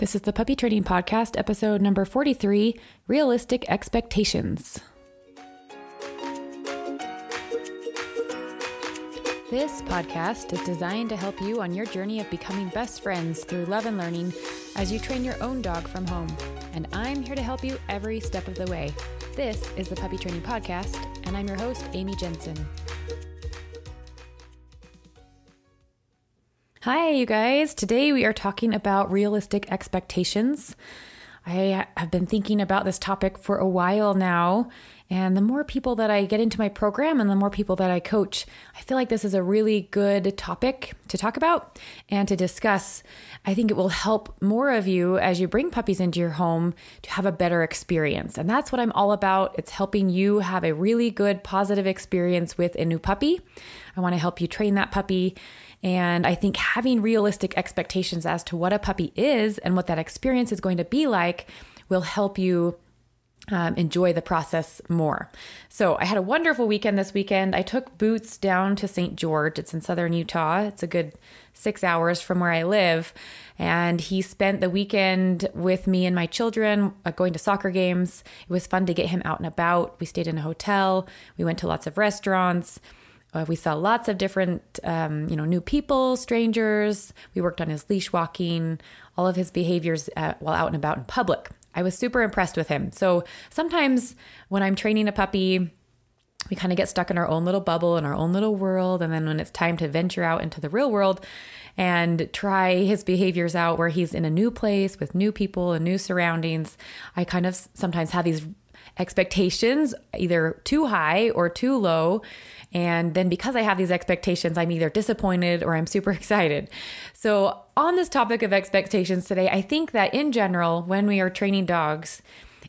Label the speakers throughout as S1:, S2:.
S1: This is the Puppy Training Podcast, episode number 43 Realistic Expectations. This podcast is designed to help you on your journey of becoming best friends through love and learning as you train your own dog from home. And I'm here to help you every step of the way. This is the Puppy Training Podcast, and I'm your host, Amy Jensen. Hi, you guys. Today we are talking about realistic expectations. I have been thinking about this topic for a while now, and the more people that I get into my program and the more people that I coach, I feel like this is a really good topic to talk about and to discuss. I think it will help more of you as you bring puppies into your home to have a better experience. And that's what I'm all about. It's helping you have a really good, positive experience with a new puppy. I want to help you train that puppy and I think having realistic expectations as to what a puppy is and what that experience is going to be like will help you um, enjoy the process more. So I had a wonderful weekend this weekend. I took Boots down to St. George. It's in southern Utah. It's a good six hours from where I live. And he spent the weekend with me and my children uh, going to soccer games. It was fun to get him out and about. We stayed in a hotel. We went to lots of restaurants. Uh, we saw lots of different, um, you know, new people, strangers. We worked on his leash walking, all of his behaviors uh, while out and about in public. I was super impressed with him. So sometimes when I'm training a puppy, we kind of get stuck in our own little bubble in our own little world. And then when it's time to venture out into the real world and try his behaviors out where he's in a new place with new people and new surroundings, I kind of sometimes have these expectations, either too high or too low. And then because I have these expectations, I'm either disappointed or I'm super excited. So, on this topic of expectations today, I think that in general, when we are training dogs,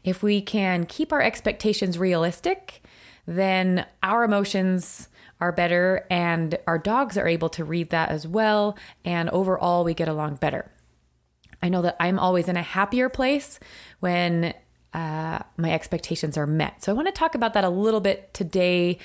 S1: if we can keep our expectations realistic, then our emotions are better and our dogs are able to read that as well. And overall, we get along better. I know that I'm always in a happier place when uh, my expectations are met. So I want to talk about that a little bit today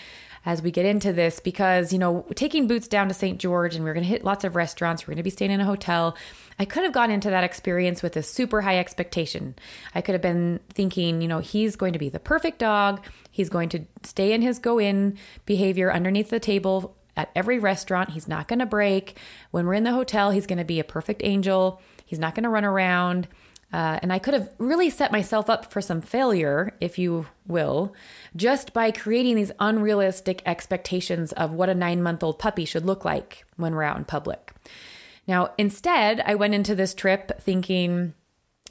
S1: as we get into this because, you know, taking Boots down to St. George and we are going to hit lots of restaurants, we're going to be staying in a hotel. I could have gone into that experience with a super high expectation. I could have been thinking, you know, he's going to be the perfect dog. He's going to stay in his go in behavior underneath the table at every restaurant. He's not going to break. When we're in the hotel, he's going to be a perfect angel. He's not going to run around. Uh, and I could have really set myself up for some failure, if you will, just by creating these unrealistic expectations of what a nine month old puppy should look like when we're out in public. Now, instead, I went into this trip thinking,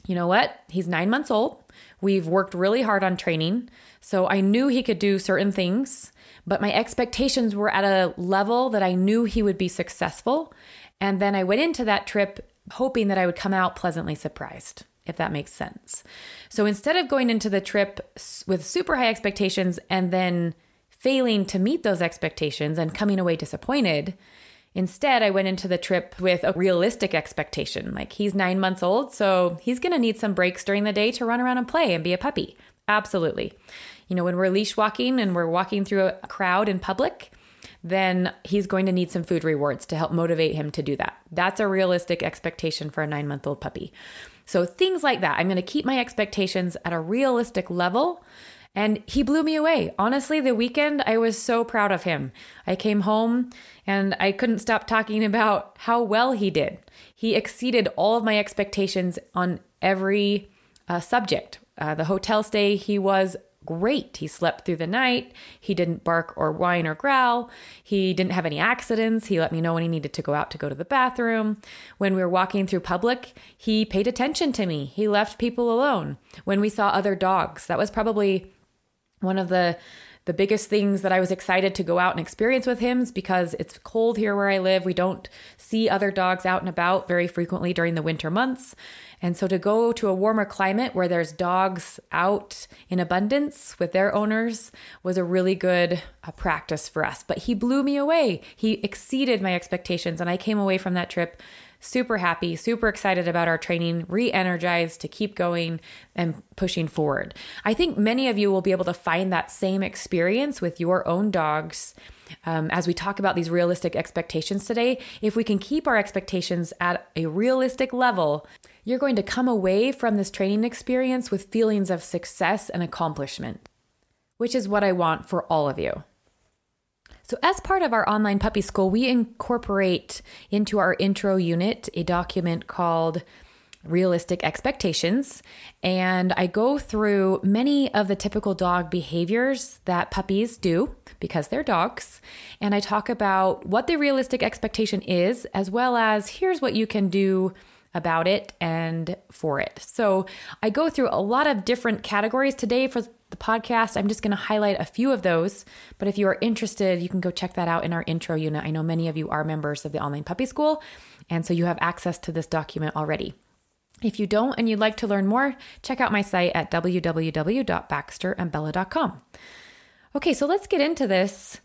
S1: you know what? He's nine months old. We've worked really hard on training. So I knew he could do certain things, but my expectations were at a level that I knew he would be successful. And then I went into that trip hoping that I would come out pleasantly surprised, if that makes sense. So instead of going into the trip with super high expectations and then failing to meet those expectations and coming away disappointed, Instead, I went into the trip with a realistic expectation. Like, he's nine months old, so he's gonna need some breaks during the day to run around and play and be a puppy. Absolutely. You know, when we're leash walking and we're walking through a crowd in public, then he's going to need some food rewards to help motivate him to do that. That's a realistic expectation for a nine month old puppy. So, things like that. I'm going to keep my expectations at a realistic level. And he blew me away. Honestly, the weekend, I was so proud of him. I came home and I couldn't stop talking about how well he did. He exceeded all of my expectations on every uh, subject. Uh, the hotel stay, he was great. He slept through the night. He didn't bark or whine or growl. He didn't have any accidents. He let me know when he needed to go out to go to the bathroom. When we were walking through public, he paid attention to me. He left people alone. When we saw other dogs, that was probably one of the the biggest things that I was excited to go out and experience with him is because it's cold here where I live. We don't see other dogs out and about very frequently during the winter months. And so to go to a warmer climate where there's dogs out in abundance with their owners was a really good uh, practice for us. But he blew me away. He exceeded my expectations. And I came away from that trip super happy, super excited about our training, re energized to keep going and pushing forward. I think many of you will be able to find that same experience with your own dogs. Um, as we talk about these realistic expectations today, if we can keep our expectations at a realistic level, you're going to come away from this training experience with feelings of success and accomplishment, which is what I want for all of you. So, as part of our online puppy school, we incorporate into our intro unit a document called Realistic Expectations. And I go through many of the typical dog behaviors that puppies do because they're dogs. And I talk about what the realistic expectation is, as well as here's what you can do about it and for it. So I go through a lot of different categories today for the podcast. I'm just going to highlight a few of those. But if you are interested, you can go check that out in our intro unit. I know many of you are members of the online puppy school, and so you have access to this document already. If you don't and you'd like to learn more, check out my site at www.baxterandbella.com. Okay, so let's get into this.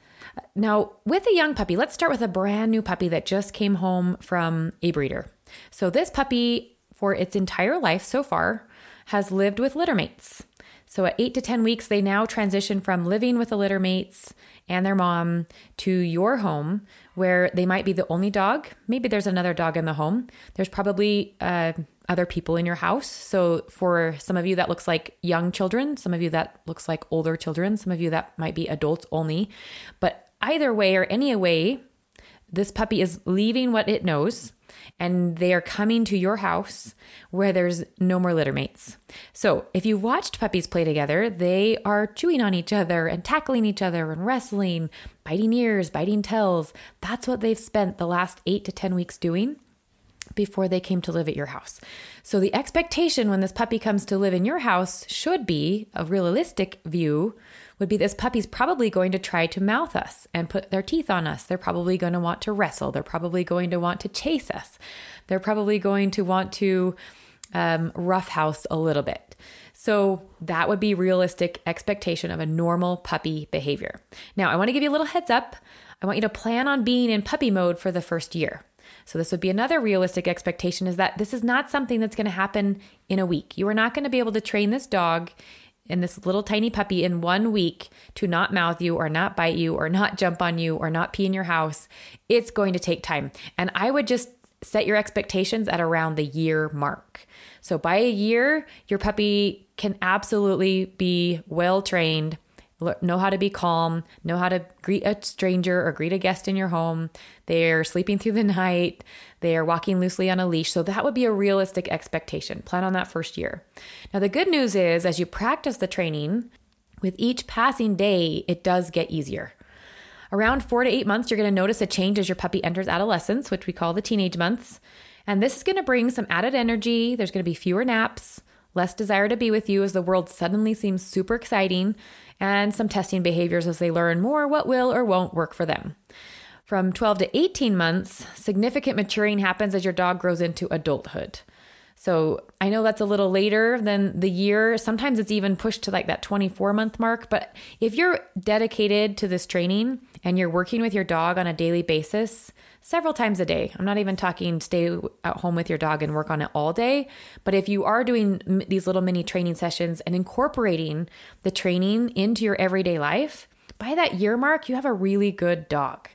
S1: Now, with a young puppy, let's start with a brand new puppy that just came home from a breeder. So, this puppy, for its entire life so far, has lived with litter mates. So at eight to 10 weeks, they now transition from living with the litter mates and their mom to your home where they might be the only dog. Maybe there's another dog in the home. There's probably uh, other people in your house. So for some of you, that looks like young children. Some of you, that looks like older children. Some of you, that might be adults only. But either way or any way, this puppy is leaving what it knows and they are coming to your house where there's no more litter mates. So, if you've watched puppies play together, they are chewing on each other and tackling each other and wrestling, biting ears, biting tails. That's what they've spent the last eight to 10 weeks doing before they came to live at your house. So, the expectation when this puppy comes to live in your house should be a realistic view would be this puppy's probably going to try to mouth us and put their teeth on us. They're probably going to want to wrestle. They're probably going to want to chase us. They're probably going to want to um, roughhouse a little bit. So that would be realistic expectation of a normal puppy behavior. Now, I want to give you a little heads up. I want you to plan on being in puppy mode for the first year. So this would be another realistic expectation is that this is not something that's going to happen in a week. You are not going to be able to train this dog and this little tiny puppy in one week to not mouth you or not bite you or not jump on you or not pee in your house, it's going to take time. And I would just set your expectations at around the year mark. So by a year, your puppy can absolutely be well trained know how to be calm, know how to greet a stranger or greet a guest in your home. They're sleeping through the night, they are walking loosely on a leash. So that would be a realistic expectation. Plan on that first year. Now, the good news is as you practice the training, with each passing day, it does get easier. Around four to eight months, you're going to notice a change as your puppy enters adolescence, which we call the teenage months. And this is going to bring some added energy. There's going to be fewer naps, less desire to be with you as the world suddenly seems super exciting, and some testing behaviors as they learn more what will or won't work for them. From 12 to 18 months, significant maturing happens as your dog grows into adulthood. So I know that's a little later than the year. Sometimes it's even pushed to like that 24 month mark. But if you're dedicated to this training and you're working with your dog on a daily basis, several times a day. I'm not even talking stay at home with your dog and work on it all day, but if you are doing these little mini training sessions and incorporating the training into your everyday life, by that year mark, you have a really good dog.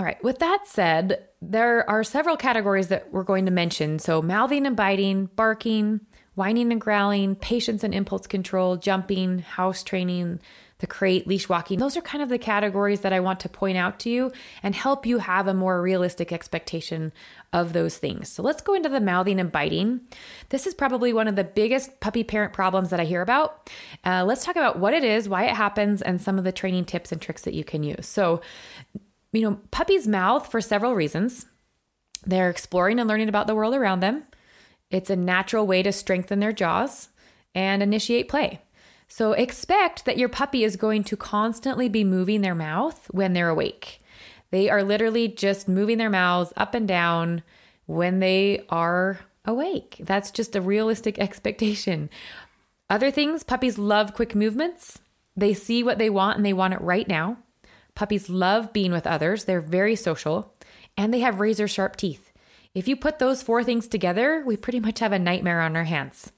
S1: All right, with that said, there are several categories that we're going to mention. So, mouthing and biting, barking, whining and growling, patience and impulse control, jumping, house training, the crate, leash walking. Those are kind of the categories that I want to point out to you and help you have a more realistic expectation of those things. So let's go into the mouthing and biting. This is probably one of the biggest puppy parent problems that I hear about. Uh, let's talk about what it is, why it happens, and some of the training tips and tricks that you can use. So, you know, puppies mouth for several reasons. They're exploring and learning about the world around them. It's a natural way to strengthen their jaws and initiate play. So expect that your puppy is going to constantly be moving their mouth when they're awake. They are literally just moving their mouths up and down when they are awake. That's just a realistic expectation. Other things, puppies love quick movements. They see what they want and they want it right now. Puppies love being with others. They're very social and they have razor sharp teeth. If you put those four things together, we pretty much have a nightmare on our hands.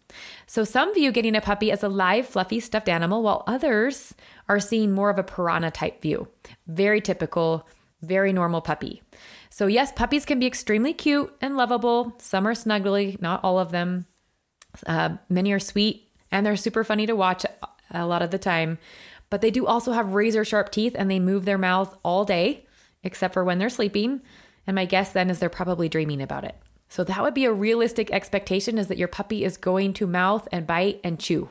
S1: So, some view getting a puppy as a live, fluffy, stuffed animal, while others are seeing more of a piranha type view. Very typical, very normal puppy. So, yes, puppies can be extremely cute and lovable. Some are snuggly, not all of them. Uh, many are sweet and they're super funny to watch a lot of the time. But they do also have razor sharp teeth and they move their mouth all day, except for when they're sleeping. And my guess then is they're probably dreaming about it. So that would be a realistic expectation is that your puppy is going to mouth and bite and chew.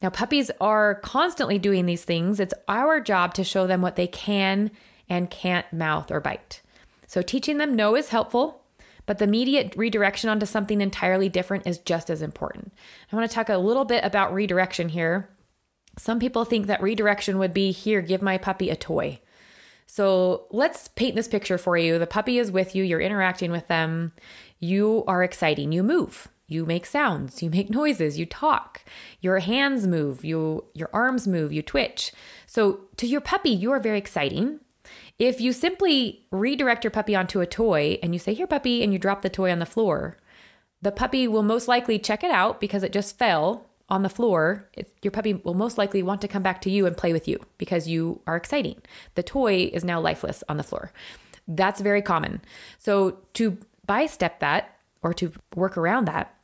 S1: Now, puppies are constantly doing these things. It's our job to show them what they can and can't mouth or bite. So, teaching them no is helpful, but the immediate redirection onto something entirely different is just as important. I want to talk a little bit about redirection here. Some people think that redirection would be here, give my puppy a toy. So let's paint this picture for you. The puppy is with you, you're interacting with them, you are exciting, you move. You make sounds, you make noises, you talk. Your hands move, you your arms move, you twitch. So to your puppy, you are very exciting. If you simply redirect your puppy onto a toy and you say, Here, puppy, and you drop the toy on the floor, the puppy will most likely check it out because it just fell on the floor. It, your puppy will most likely want to come back to you and play with you because you are exciting. The toy is now lifeless on the floor. That's very common. So, to bystep that or to work around that,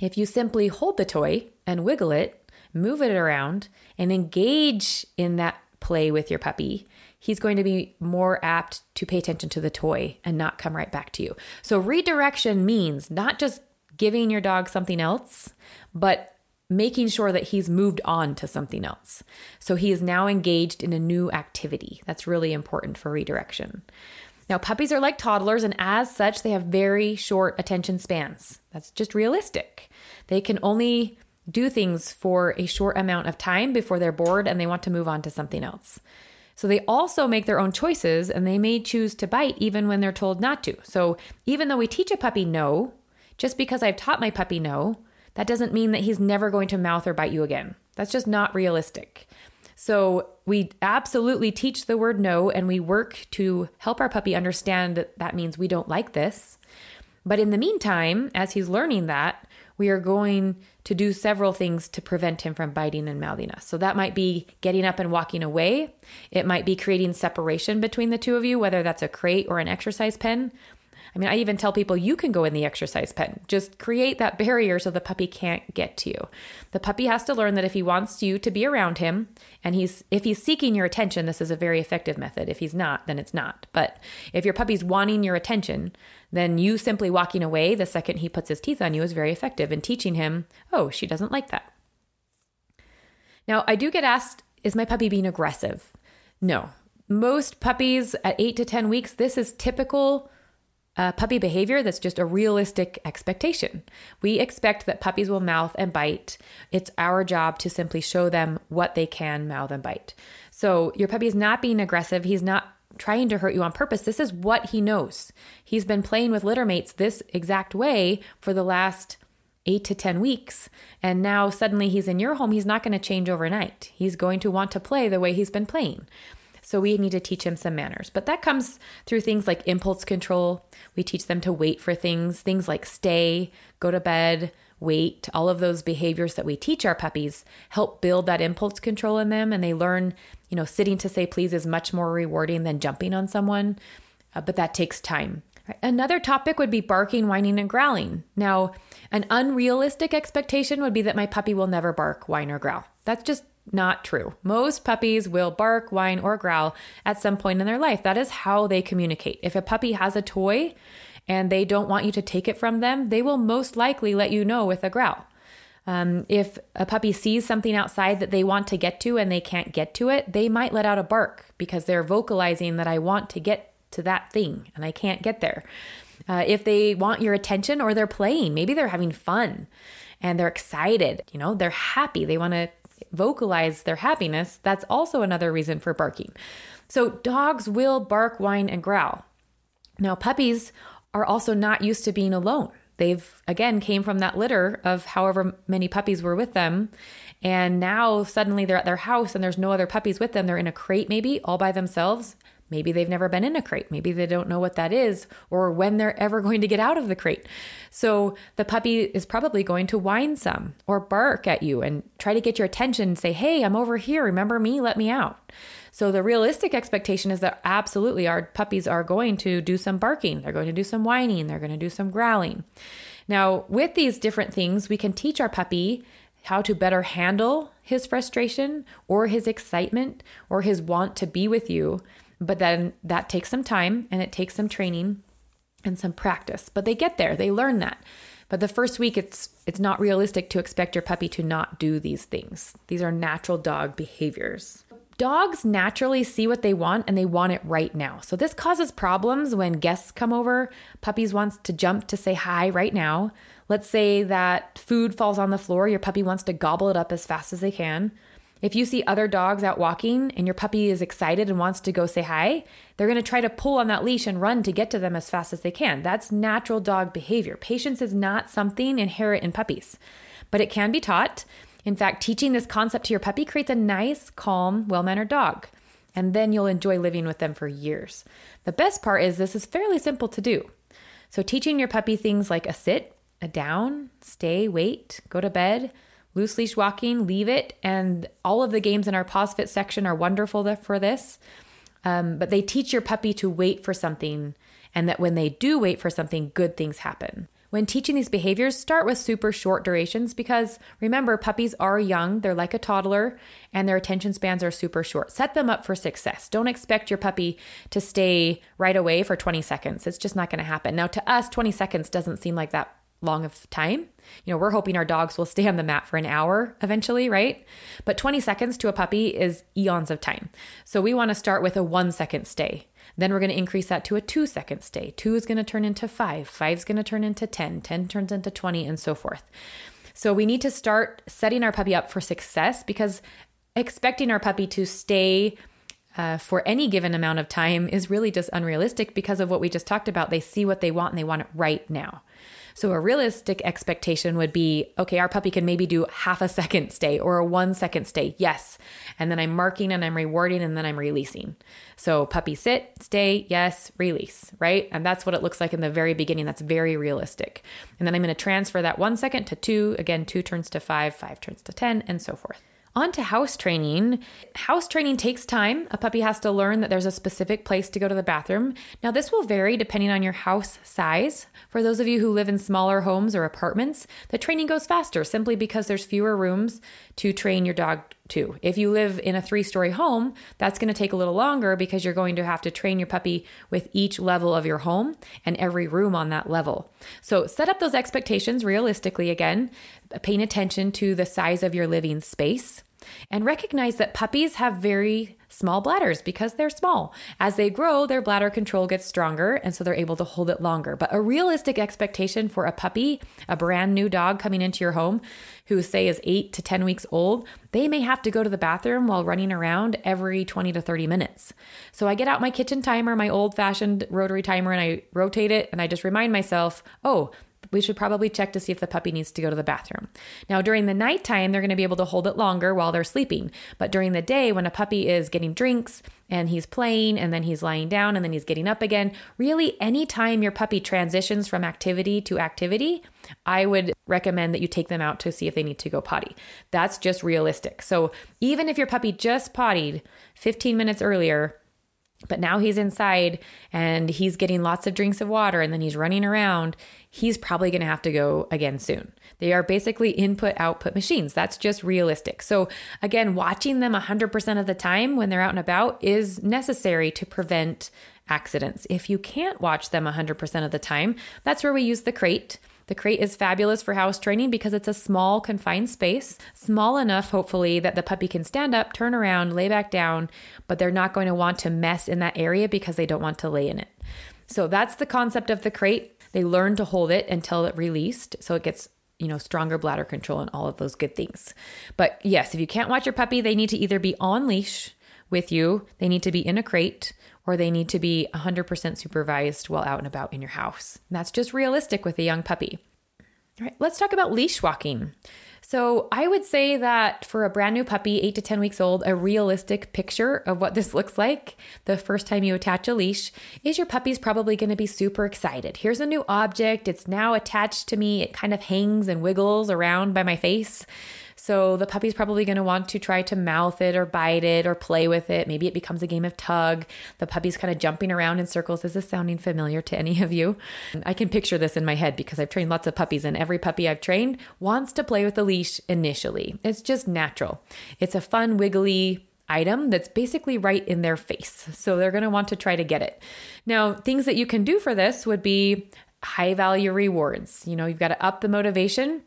S1: if you simply hold the toy and wiggle it, move it around, and engage in that play with your puppy, he's going to be more apt to pay attention to the toy and not come right back to you. So, redirection means not just giving your dog something else, but making sure that he's moved on to something else. So, he is now engaged in a new activity. That's really important for redirection. Now, puppies are like toddlers, and as such, they have very short attention spans. That's just realistic. They can only do things for a short amount of time before they're bored and they want to move on to something else. So they also make their own choices and they may choose to bite even when they're told not to. So even though we teach a puppy no, just because I've taught my puppy no, that doesn't mean that he's never going to mouth or bite you again. That's just not realistic. So we absolutely teach the word no and we work to help our puppy understand that that means we don't like this. But in the meantime, as he's learning that, we are going to do several things to prevent him from biting and mouthing us. So that might be getting up and walking away. It might be creating separation between the two of you, whether that's a crate or an exercise pen. I mean, I even tell people you can go in the exercise pen. Just create that barrier so the puppy can't get to you. The puppy has to learn that if he wants you to be around him and he's if he's seeking your attention, this is a very effective method. If he's not, then it's not. But if your puppy's wanting your attention, then you simply walking away the second he puts his teeth on you is very effective in teaching him, "Oh, she doesn't like that." Now, I do get asked, is my puppy being aggressive? No. Most puppies at 8 to 10 weeks, this is typical uh, puppy behavior that's just a realistic expectation. We expect that puppies will mouth and bite. It's our job to simply show them what they can mouth and bite. So your puppy is not being aggressive. He's not trying to hurt you on purpose. This is what he knows. He's been playing with litter mates this exact way for the last eight to 10 weeks. And now suddenly he's in your home. He's not going to change overnight. He's going to want to play the way he's been playing. So we need to teach him some manners. But that comes through things like impulse control. We teach them to wait for things, things like stay, go to bed, wait. All of those behaviors that we teach our puppies help build that impulse control in them. And they learn, you know, sitting to say please is much more rewarding than jumping on someone. Uh, but that takes time. Another topic would be barking, whining, and growling. Now, an unrealistic expectation would be that my puppy will never bark, whine, or growl. That's just not true. Most puppies will bark, whine, or growl at some point in their life. That is how they communicate. If a puppy has a toy and they don't want you to take it from them, they will most likely let you know with a growl. Um, if a puppy sees something outside that they want to get to and they can't get to it, they might let out a bark because they're vocalizing that I want to get to that thing and I can't get there. Uh, if they want your attention or they're playing, maybe they're having fun and they're excited, you know, they're happy, they want to vocalize their happiness, that's also another reason for barking. So dogs will bark, whine, and growl. Now, puppies are also not used to being alone. They've again came from that litter of however many puppies were with them. And now suddenly they're at their house and there's no other puppies with them. They're in a crate, maybe all by themselves. Maybe they've never been in a crate. Maybe they don't know what that is or when they're ever going to get out of the crate. So the puppy is probably going to whine some or bark at you and try to get your attention and say, Hey, I'm over here. Remember me? Let me out. So the realistic expectation is that absolutely our puppies are going to do some barking. They're going to do some whining. They're going to do some growling. Now, with these different things, we can teach our puppy how to better handle his frustration or his excitement or his want to be with you but then that takes some time and it takes some training and some practice. But they get there, they learn that. But the first week it's it's not realistic to expect your puppy to not do these things. These are natural dog behaviors. Dogs naturally see what they want and they want it right now. So this causes problems when guests come over. Puppies wants to jump to say hi right now. Let's say that food falls on the floor, your puppy wants to gobble it up as fast as they can. If you see other dogs out walking and your puppy is excited and wants to go say hi, they're going to try to pull on that leash and run to get to them as fast as they can. That's natural dog behavior. Patience is not something inherent in puppies, but it can be taught. In fact, teaching this concept to your puppy creates a nice, calm, well mannered dog. And then you'll enjoy living with them for years. The best part is this is fairly simple to do. So, teaching your puppy things like a sit, a down, stay, wait, go to bed, loose leash walking, leave it. And all of the games in our pause fit section are wonderful for this. Um, but they teach your puppy to wait for something, and that when they do wait for something, good things happen. When teaching these behaviors, start with super short durations because remember, puppies are young, they're like a toddler, and their attention spans are super short. Set them up for success. Don't expect your puppy to stay right away for 20 seconds. It's just not going to happen. Now, to us, 20 seconds doesn't seem like that long of time. You know, we're hoping our dogs will stay on the mat for an hour eventually, right? But 20 seconds to a puppy is eons of time. So we want to start with a one second stay. Then we're going to increase that to a two second stay. Two is going to turn into five. Five is going to turn into 10. 10 turns into 20, and so forth. So we need to start setting our puppy up for success because expecting our puppy to stay uh, for any given amount of time is really just unrealistic because of what we just talked about. They see what they want and they want it right now. So a realistic expectation would be okay, our puppy can maybe do half a second stay or a one second stay. Yes. And then I'm marking and I'm rewarding and then I'm releasing. So puppy sit, stay, yes, release, right? And that's what it looks like in the very beginning. That's very realistic. And then I'm going to transfer that one second to two. Again, two turns to five, five turns to 10, and so forth. On to house training. House training takes time. A puppy has to learn that there's a specific place to go to the bathroom. Now, this will vary depending on your house size. For those of you who live in smaller homes or apartments, the training goes faster simply because there's fewer rooms to train your dog to. If you live in a three story home, that's going to take a little longer because you're going to have to train your puppy with each level of your home and every room on that level. So set up those expectations realistically again, paying attention to the size of your living space. And recognize that puppies have very small bladders because they're small. As they grow, their bladder control gets stronger, and so they're able to hold it longer. But a realistic expectation for a puppy, a brand new dog coming into your home, who say is eight to 10 weeks old, they may have to go to the bathroom while running around every 20 to 30 minutes. So I get out my kitchen timer, my old fashioned rotary timer, and I rotate it, and I just remind myself, oh, we should probably check to see if the puppy needs to go to the bathroom. Now, during the nighttime, they're going to be able to hold it longer while they're sleeping. But during the day, when a puppy is getting drinks and he's playing and then he's lying down and then he's getting up again, really, anytime your puppy transitions from activity to activity, I would recommend that you take them out to see if they need to go potty. That's just realistic. So, even if your puppy just pottied 15 minutes earlier, but now he's inside and he's getting lots of drinks of water and then he's running around he's probably going to have to go again soon. They are basically input output machines. That's just realistic. So, again, watching them 100% of the time when they're out and about is necessary to prevent accidents. If you can't watch them 100% of the time, that's where we use the crate. The crate is fabulous for house training because it's a small, confined space, small enough, hopefully, that the puppy can stand up, turn around, lay back down, but they're not going to want to mess in that area because they don't want to lay in it. So that's the concept of the crate. They learn to hold it until it released. So it gets you know, stronger bladder control and all of those good things. But yes, if you can't watch your puppy, they need to either be on leash with you, they need to be in a crate, or they need to be 100% supervised while out and about in your house. And that's just realistic with a young puppy. All right, let's talk about leash walking. So I would say that for a brand new puppy, eight to 10 weeks old, a realistic picture of what this looks like the first time you attach a leash is your puppy's probably going to be super excited. Here's a new object. It's now attached to me. It kind of hangs and wiggles around by my face. So the puppy's probably going to want to try to mouth it or bite it or play with it. Maybe it becomes a game of tug. The puppy's kind of jumping around in circles. Is this sounding familiar to any of you? I can picture this in my head because I've trained lots of puppies, and every puppy I've trained wants to play with the leash initially. It's just natural. It's a fun, wiggly, item that's basically right in their face. So they're going to want to try to get it. Now, things that you can do for this would be high value rewards. You know, you've got to up the motivation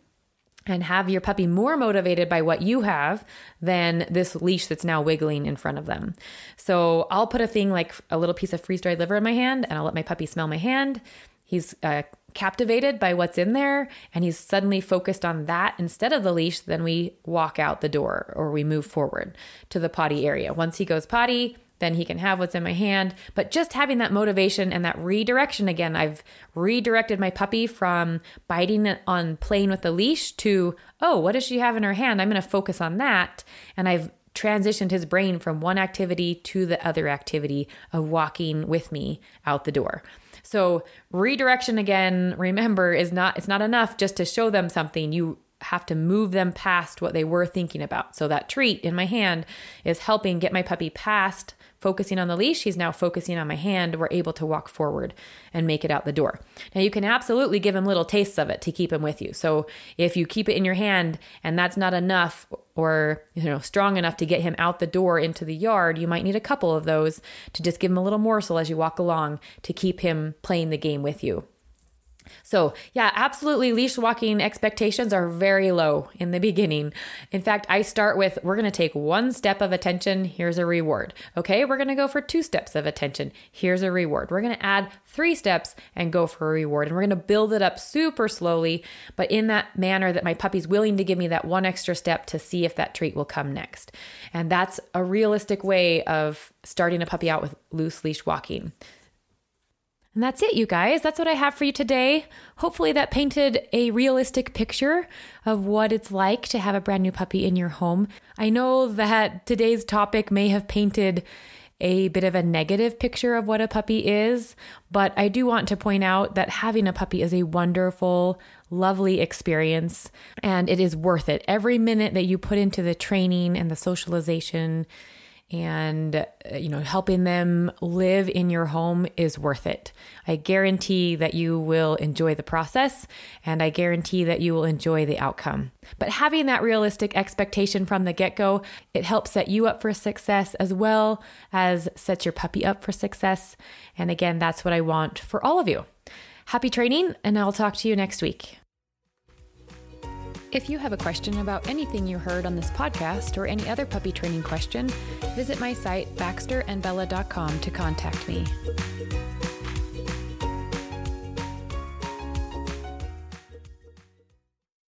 S1: and have your puppy more motivated by what you have than this leash that's now wiggling in front of them. So I'll put a thing like a little piece of freeze dried liver in my hand and I'll let my puppy smell my hand. He's uh, captivated by what's in there and he's suddenly focused on that instead of the leash. Then we walk out the door or we move forward to the potty area. Once he goes potty, then he can have what's in my hand. But just having that motivation and that redirection again, I've redirected my puppy from biting on playing with the leash to, oh, what does she have in her hand? I'm going to focus on that. And I've transitioned his brain from one activity to the other activity of walking with me out the door. So, redirection again, remember, is not it's not enough just to show them something. You have to move them past what they were thinking about. So that treat in my hand is helping get my puppy past focusing on the leash, he's now focusing on my hand. We're able to walk forward and make it out the door. Now, you can absolutely give him little tastes of it to keep him with you. So, if you keep it in your hand and that's not enough or you know strong enough to get him out the door into the yard, you might need a couple of those to just give him a little morsel as you walk along to keep him playing the game with you. So, yeah, absolutely. Leash walking expectations are very low in the beginning. In fact, I start with we're going to take one step of attention. Here's a reward. Okay, we're going to go for two steps of attention. Here's a reward. We're going to add three steps and go for a reward. And we're going to build it up super slowly, but in that manner that my puppy's willing to give me that one extra step to see if that treat will come next. And that's a realistic way of starting a puppy out with loose leash walking. And that's it, you guys. That's what I have for you today. Hopefully, that painted a realistic picture of what it's like to have a brand new puppy in your home. I know that today's topic may have painted a bit of a negative picture of what a puppy is, but I do want to point out that having a puppy is a wonderful, lovely experience and it is worth it. Every minute that you put into the training and the socialization and uh, you know helping them live in your home is worth it. I guarantee that you will enjoy the process and i guarantee that you will enjoy the outcome. But having that realistic expectation from the get-go it helps set you up for success as well as sets your puppy up for success. And again that's what i want for all of you. Happy training and i'll talk to you next week if you have a question about anything you heard on this podcast or any other puppy training question, visit my site baxterandbella.com to contact me.